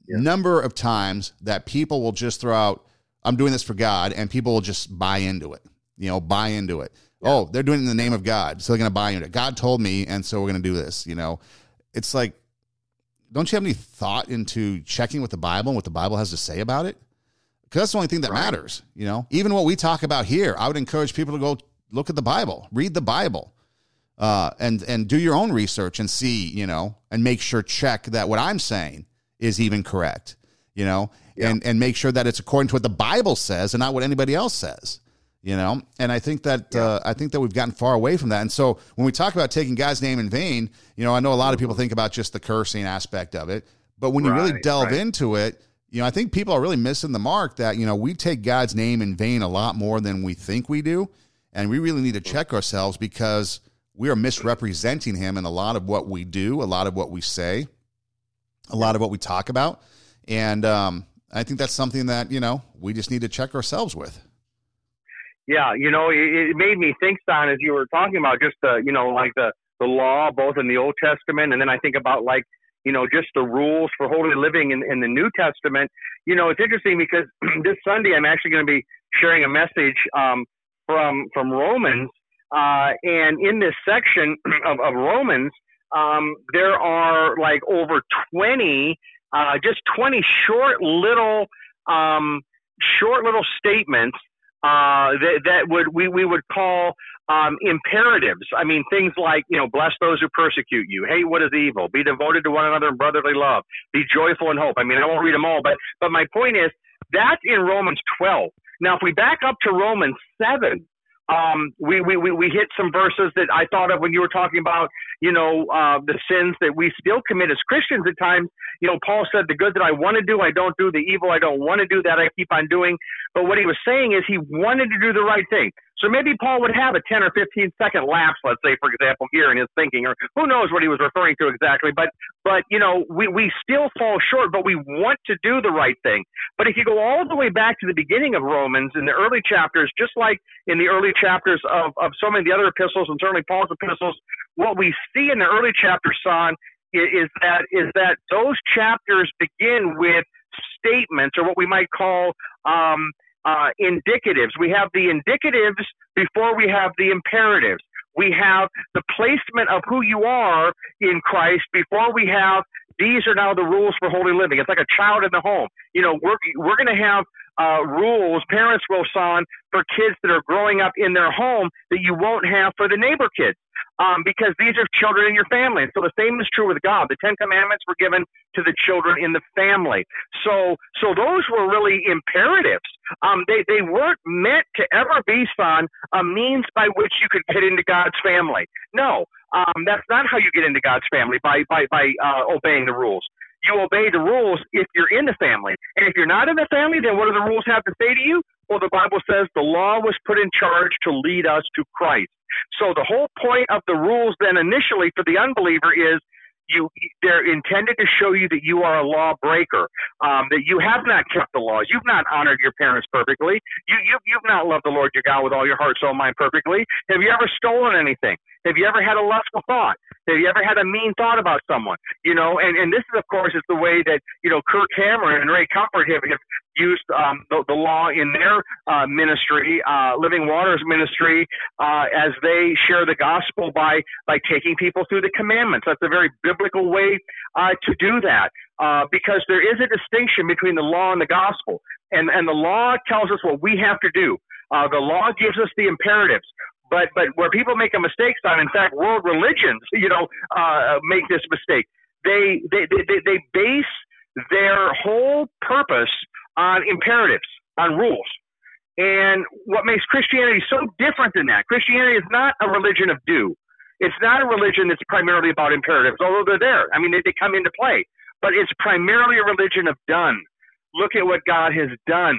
[SPEAKER 1] yeah. number of times that people will just throw out I'm doing this for God, and people will just buy into it. You know, buy into it. Yeah. Oh, they're doing it in the name of God, so they're going to buy into it. God told me, and so we're going to do this. You know, it's like, don't you have any thought into checking with the Bible and what the Bible has to say about it? Because that's the only thing that right. matters. You know, even what we talk about here, I would encourage people to go look at the Bible, read the Bible, uh, and and do your own research and see, you know, and make sure check that what I'm saying is even correct. You know, yeah. and and make sure that it's according to what the Bible says and not what anybody else says. You know, and I think that yeah. uh, I think that we've gotten far away from that. And so when we talk about taking God's name in vain, you know, I know a lot of people think about just the cursing aspect of it, but when right, you really delve right. into it, you know, I think people are really missing the mark that you know we take God's name in vain a lot more than we think we do, and we really need to check ourselves because we are misrepresenting Him in a lot of what we do, a lot of what we say, a lot of what we talk about, and um, I think that's something that, you know, we just need to check ourselves with.
[SPEAKER 2] Yeah, you know, it, it made me think, Son, as you were talking about just the, you know, like the, the law, both in the Old Testament, and then I think about like, you know, just the rules for holy living in, in the New Testament. You know, it's interesting because this Sunday I'm actually going to be sharing a message um, from from Romans, uh, and in this section of, of Romans, um, there are like over 20 uh, just 20 short little um, short little statements uh, that, that would we, we would call um, imperatives. I mean, things like you know, bless those who persecute you, hate what is evil, be devoted to one another in brotherly love, be joyful in hope. I mean, I won't read them all, but but my point is that's in Romans 12. Now, if we back up to Romans 7, um, we, we, we, we hit some verses that I thought of when you were talking about, you know, uh, the sins that we still commit as Christians at times. You know, Paul said, the good that I want to do, I don't do. The evil I don't want to do, that I keep on doing. But what he was saying is he wanted to do the right thing. So maybe Paul would have a 10 or 15 second lapse, let's say, for example, here in his thinking, or who knows what he was referring to exactly. But, but, you know, we, we still fall short, but we want to do the right thing. But if you go all the way back to the beginning of Romans in the early chapters, just like in the early chapters of, of so many of the other epistles and certainly Paul's epistles, what we see in the early chapters, son, is, is that, is that those chapters begin with statements or what we might call, um, uh, indicatives. We have the indicatives before we have the imperatives. We have the placement of who you are in Christ before we have these are now the rules for holy living. It's like a child in the home. You know, we're we're going to have uh, rules parents will sign for kids that are growing up in their home that you won't have for the neighbor kids um, because these are children in your family. So the same is true with God. The Ten Commandments were given to the children in the family. So, so those were really imperatives. Um, they, they weren't meant to ever be, son, a means by which you could get into God's family. No, um, that's not how you get into God's family by, by, by uh, obeying the rules. You obey the rules if you're in the family. And if you're not in the family, then what do the rules have to say to you? Well, the Bible says the law was put in charge to lead us to Christ. So the whole point of the rules then initially for the unbeliever is you they're intended to show you that you are a lawbreaker, um, that you have not kept the laws, you've not honored your parents perfectly, you, you you've not loved the Lord your God with all your heart, soul, mind perfectly. Have you ever stolen anything? Have you ever had a lustful thought? Have you ever had a mean thought about someone? You know, and, and this is, of course, is the way that, you know, Kirk Cameron and Ray Comfort have, have used um, the, the law in their uh, ministry, uh, Living Waters ministry, uh, as they share the gospel by, by taking people through the commandments. That's a very biblical way uh, to do that uh, because there is a distinction between the law and the gospel. And, and the law tells us what we have to do. Uh, the law gives us the imperatives. But, but where people make a mistake on, in fact, world religions, you know, uh, make this mistake. They, they, they, they base their whole purpose on imperatives, on rules. And what makes Christianity so different than that? Christianity is not a religion of do. It's not a religion that's primarily about imperatives, although they're there. I mean, they, they come into play. But it's primarily a religion of done. Look at what God has done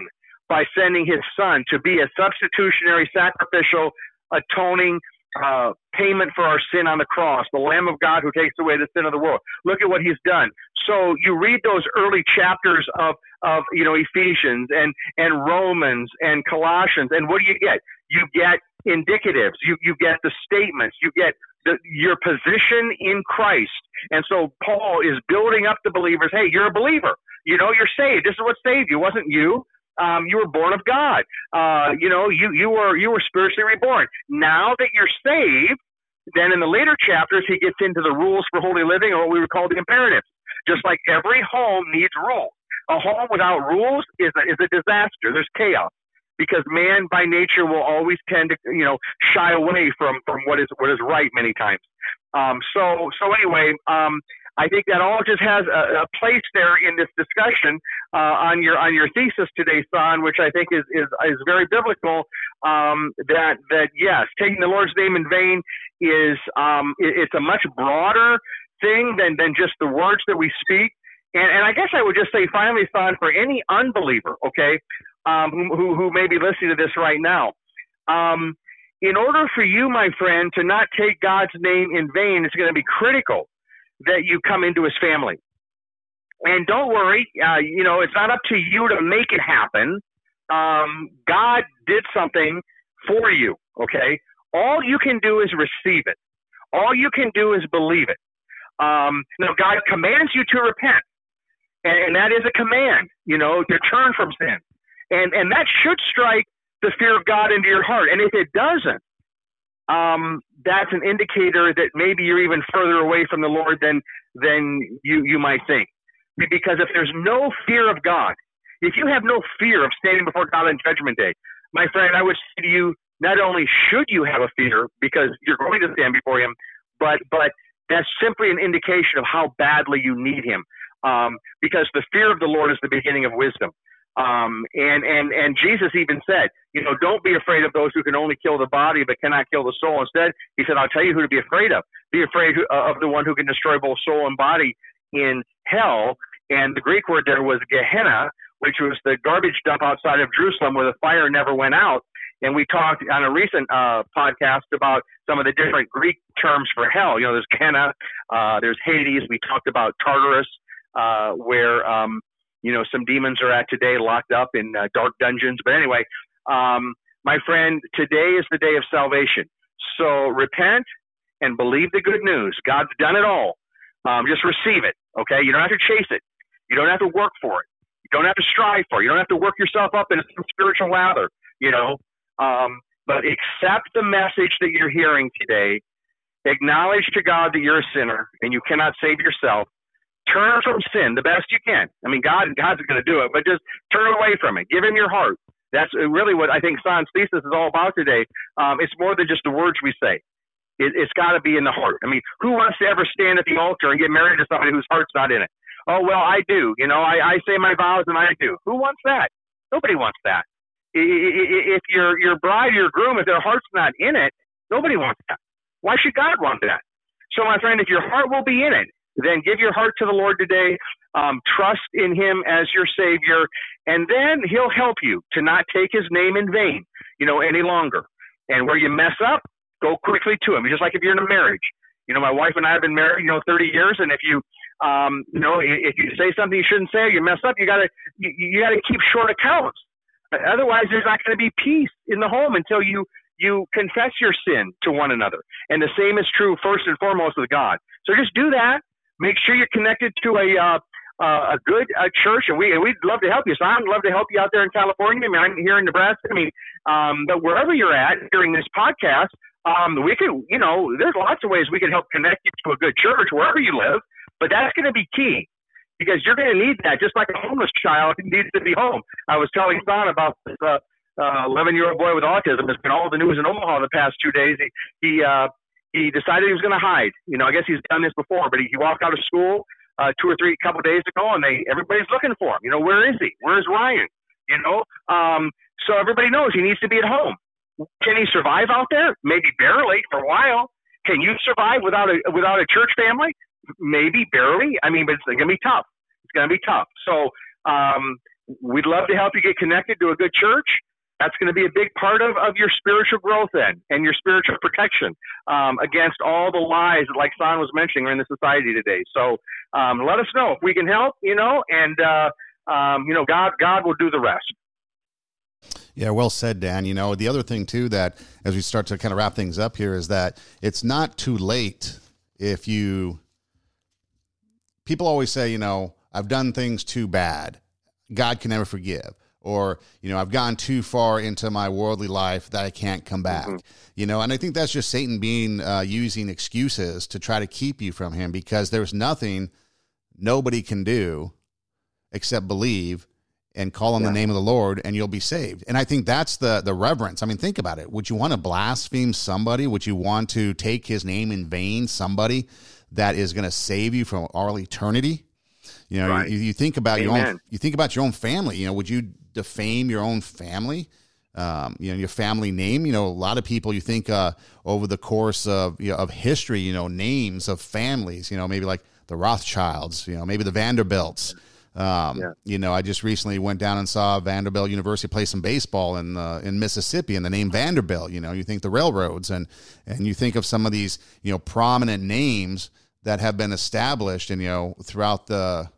[SPEAKER 2] by sending his son to be a substitutionary, sacrificial, atoning uh, payment for our sin on the cross, the Lamb of God who takes away the sin of the world. Look at what he's done. So you read those early chapters of, of you know, Ephesians and, and Romans and Colossians, and what do you get? You get indicatives, you, you get the statements, you get the, your position in Christ. And so Paul is building up the believers. Hey, you're a believer. You know, you're saved. This is what saved you. It wasn't you. Um, you were born of God. Uh, you know, you, you were, you were spiritually reborn. Now that you're saved, then in the later chapters, he gets into the rules for holy living or what we would call the imperatives. Just like every home needs rules. A home without rules is a, is a disaster. There's chaos because man by nature will always tend to you know shy away from from what is what is right many times. Um, so so anyway, um, I think that all just has a, a place there in this discussion uh, on your on your thesis today, Son, which I think is is, is very biblical. Um, that that yes, taking the Lord's name in vain is um, it, it's a much broader thing than than just the words that we speak. And, and I guess I would just say finally, Son, for any unbeliever, okay, um, who, who, who may be listening to this right now. Um, in order for you, my friend, to not take God's name in vain, it's going to be critical that you come into his family. And don't worry, uh, you know, it's not up to you to make it happen. Um, God did something for you, okay? All you can do is receive it. All you can do is believe it. Um, now, God commands you to repent, and, and that is a command, you know, to turn from sin and and that should strike the fear of God into your heart. And if it doesn't, um, that's an indicator that maybe you're even further away from the Lord than than you you might think. Because if there's no fear of God, if you have no fear of standing before God on Judgment Day, my friend, I would say to you, not only should you have a fear because you're going to stand before Him, but but that's simply an indication of how badly you need Him. Um, because the fear of the Lord is the beginning of wisdom. Um, and, and, and Jesus even said, you know, don't be afraid of those who can only kill the body but cannot kill the soul. Instead, he said, I'll tell you who to be afraid of. Be afraid uh, of the one who can destroy both soul and body in hell. And the Greek word there was Gehenna, which was the garbage dump outside of Jerusalem where the fire never went out. And we talked on a recent uh, podcast about some of the different Greek terms for hell. You know, there's Gehenna, uh, there's Hades. We talked about Tartarus, uh, where um, you know some demons are at today, locked up in uh, dark dungeons. But anyway, um, my friend, today is the day of salvation. So repent and believe the good news. God's done it all. Um, just receive it. Okay, you don't have to chase it. You don't have to work for it. You don't have to strive for it. You don't have to work yourself up in some spiritual lather. You know, um, but accept the message that you're hearing today. Acknowledge to God that you're a sinner and you cannot save yourself turn from sin the best you can. I mean, God, God's going to do it, but just turn away from it. Give Him your heart. That's really what I think Son's thesis is all about today. Um, it's more than just the words we say. It, it's got to be in the heart. I mean, who wants to ever stand at the altar and get married to somebody whose heart's not in it? Oh well, I do. You know, I, I say my vows and I do. Who wants that? Nobody wants that. If your your bride, your groom, if their heart's not in it, nobody wants that. Why should God want that? So, my friend, if your heart will be in it, then give your heart to the Lord today. Um, trust in Him as your Savior, and then He'll help you to not take His name in vain, you know, any longer. And where you mess up, go quickly to Him. Just like if you're in a marriage. You know, my wife and I have been married, you know, 30 years, and if you, um, you know, if you say something you shouldn't say, or you mess up, you gotta, you, you gotta keep short accounts. Otherwise, there's not going to be peace in the home until you you confess your sin to one another. And the same is true first and foremost with God. So just do that Make sure you're connected to a uh, uh, a good uh, church, and we we'd love to help you. So I'd love to help you out there in California. I mean, I'm here in Nebraska. I mean, um, but wherever you're at during this podcast, um, we can, you know, there's lots of ways we can help connect you to a good church wherever you live. But that's going to be key because you're going to need that, just like a homeless child needs to be home. I was telling Son about this, uh, 11 year old boy with autism has been all the news in Omaha the past two days. He he uh, he decided he was going to hide. You know, I guess he's done this before, but he, he walked out of school uh, two or three couple days ago, and they everybody's looking for him. You know, where is he? Where's Ryan? You know, um, so everybody knows he needs to be at home. Can he survive out there? Maybe barely for a while. Can you survive without a without a church family? Maybe barely. I mean, but it's going to be tough. It's going to be tough. So um, we'd love to help you get connected to a good church. That's going to be a big part of, of your spiritual growth then and your spiritual protection um, against all the lies that, like Son was mentioning, are in the society today. So um, let us know if we can help, you know, and, uh, um, you know, God, God will do the rest.
[SPEAKER 1] Yeah, well said, Dan. You know, the other thing too that as we start to kind of wrap things up here is that it's not too late if you people always say, you know, I've done things too bad. God can never forgive. Or, you know, I've gone too far into my worldly life that I can't come back. Mm-hmm. You know, and I think that's just Satan being uh, using excuses to try to keep you from him because there's nothing nobody can do except believe and call on yeah. the name of the Lord and you'll be saved. And I think that's the the reverence. I mean, think about it. Would you want to blaspheme somebody? Would you want to take his name in vain somebody that is going to save you from all eternity? You know, right. you, you, think about Amen. your own you think about your own family, you know, would you defame your own family? Um, you know, your family name, you know, a lot of people you think uh, over the course of you know, of history, you know, names of families, you know, maybe like the Rothschilds, you know, maybe the Vanderbilts, um, yeah. You know, I just recently went down and saw Vanderbilt University play some baseball in uh, in Mississippi, and the name Vanderbilt. You know, you think the railroads, and and you think of some of these you know prominent names that have been established, and you know throughout the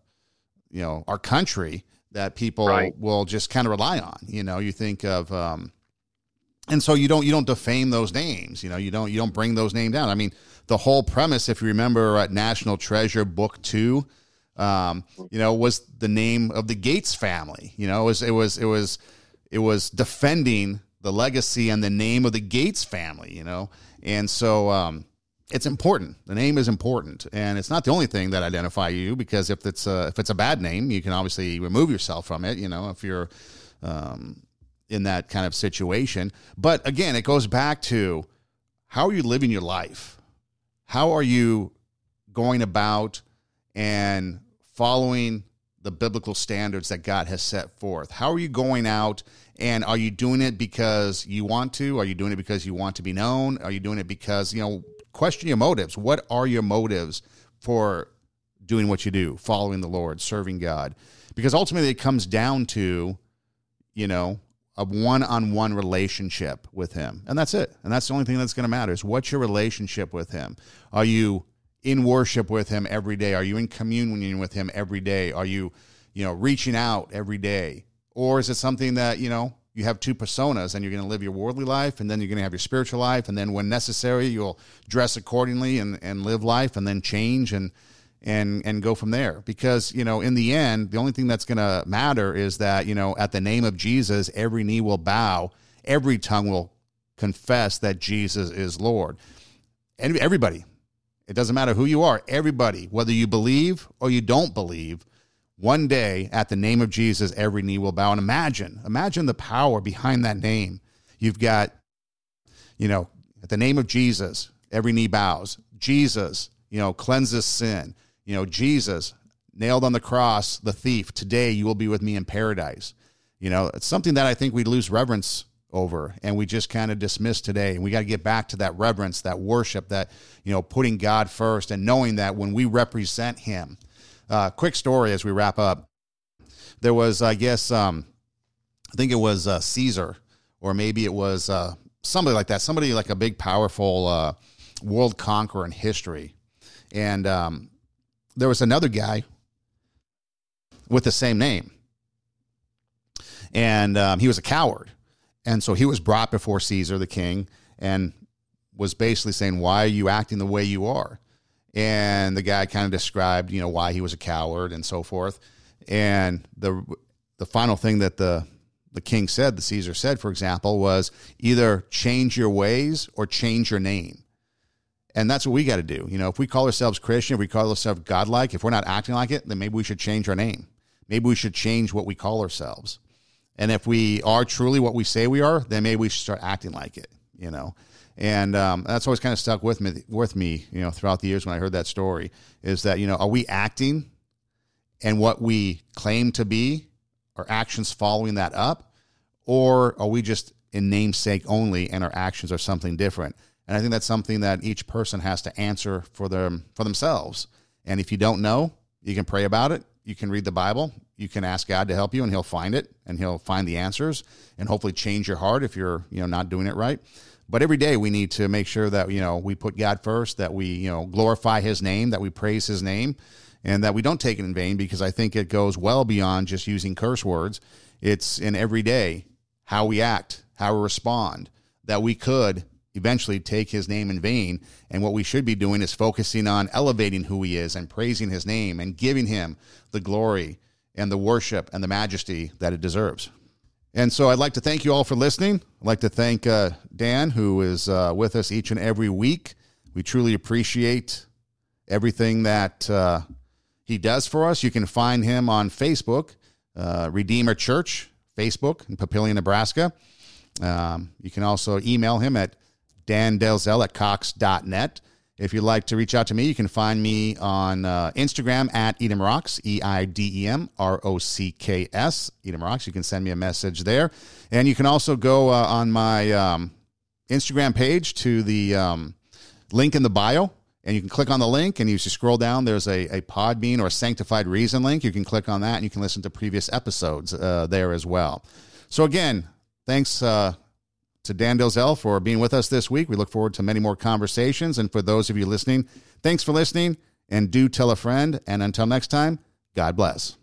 [SPEAKER 1] you know our country that people right. will just kind of rely on. You know, you think of. Um, and so you don't you don't defame those names you know you don't you don't bring those names down i mean the whole premise if you remember at national treasure book two um, you know, was the name of the Gates family. You know, it was it was it was it was defending the legacy and the name of the Gates family. You know, and so um, it's important. The name is important, and it's not the only thing that identify you because if it's a, if it's a bad name, you can obviously remove yourself from it. You know, if you're um, in that kind of situation. But again, it goes back to how are you living your life? How are you going about and following the biblical standards that God has set forth? How are you going out and are you doing it because you want to? Are you doing it because you want to be known? Are you doing it because, you know, question your motives. What are your motives for doing what you do, following the Lord, serving God? Because ultimately it comes down to, you know, a one-on-one relationship with him. And that's it. And that's the only thing that's going to matter is what's your relationship with him? Are you in worship with him every day? Are you in communion with him every day? Are you, you know, reaching out every day? Or is it something that, you know, you have two personas and you're going to live your worldly life and then you're going to have your spiritual life and then when necessary you'll dress accordingly and, and live life and then change and and and go from there. Because you know in the end the only thing that's going to matter is that you know at the name of Jesus every knee will bow every tongue will confess that Jesus is Lord. And everybody it doesn't matter who you are, everybody, whether you believe or you don't believe, one day at the name of Jesus, every knee will bow. And imagine, imagine the power behind that name. You've got, you know, at the name of Jesus, every knee bows. Jesus, you know, cleanses sin. You know, Jesus nailed on the cross, the thief. Today you will be with me in paradise. You know, it's something that I think we lose reverence over and we just kind of dismiss today and we got to get back to that reverence that worship that you know putting god first and knowing that when we represent him uh, quick story as we wrap up. There was i guess um, i think it was uh, caesar or maybe it was uh, somebody like that somebody like a big powerful uh, world conqueror in history. And um, there was another guy with the same name. And um, he was a coward. And so he was brought before Caesar, the king, and was basically saying, Why are you acting the way you are? And the guy kind of described, you know, why he was a coward and so forth. And the the final thing that the the king said, the Caesar said, for example, was either change your ways or change your name. And that's what we got to do. You know, if we call ourselves Christian, if we call ourselves godlike, if we're not acting like it, then maybe we should change our name. Maybe we should change what we call ourselves. And if we are truly what we say we are, then maybe we should start acting like it, you know. And um, that's always kind of stuck with me, with me, you know, throughout the years when I heard that story. Is that you know, are we acting and what we claim to be, are actions following that up, or are we just in namesake only and our actions are something different? And I think that's something that each person has to answer for them for themselves. And if you don't know, you can pray about it. You can read the Bible. You can ask God to help you, and He'll find it, and He'll find the answers, and hopefully change your heart if you're you know not doing it right. But every day we need to make sure that you know we put God first, that we you know glorify His name, that we praise His name, and that we don't take it in vain because I think it goes well beyond just using curse words. It's in every day how we act, how we respond, that we could eventually take his name in vain. And what we should be doing is focusing on elevating who he is and praising his name and giving him the glory and the worship and the majesty that it deserves. And so I'd like to thank you all for listening. I'd like to thank uh, Dan, who is uh, with us each and every week. We truly appreciate everything that uh, he does for us. You can find him on Facebook, uh, Redeemer Church, Facebook in Papillion, Nebraska. Um, you can also email him at Dan Delzell at Cox.net. If you'd like to reach out to me, you can find me on uh, Instagram at Eidem Rocks, E I D E M R O C K S, Eidem Rocks. You can send me a message there. And you can also go uh, on my um, Instagram page to the um, link in the bio, and you can click on the link. And you scroll down, there's a, a Podbean or Sanctified Reason link. You can click on that, and you can listen to previous episodes uh, there as well. So, again, thanks uh, to Dan Delzell for being with us this week. We look forward to many more conversations. And for those of you listening, thanks for listening and do tell a friend. And until next time, God bless.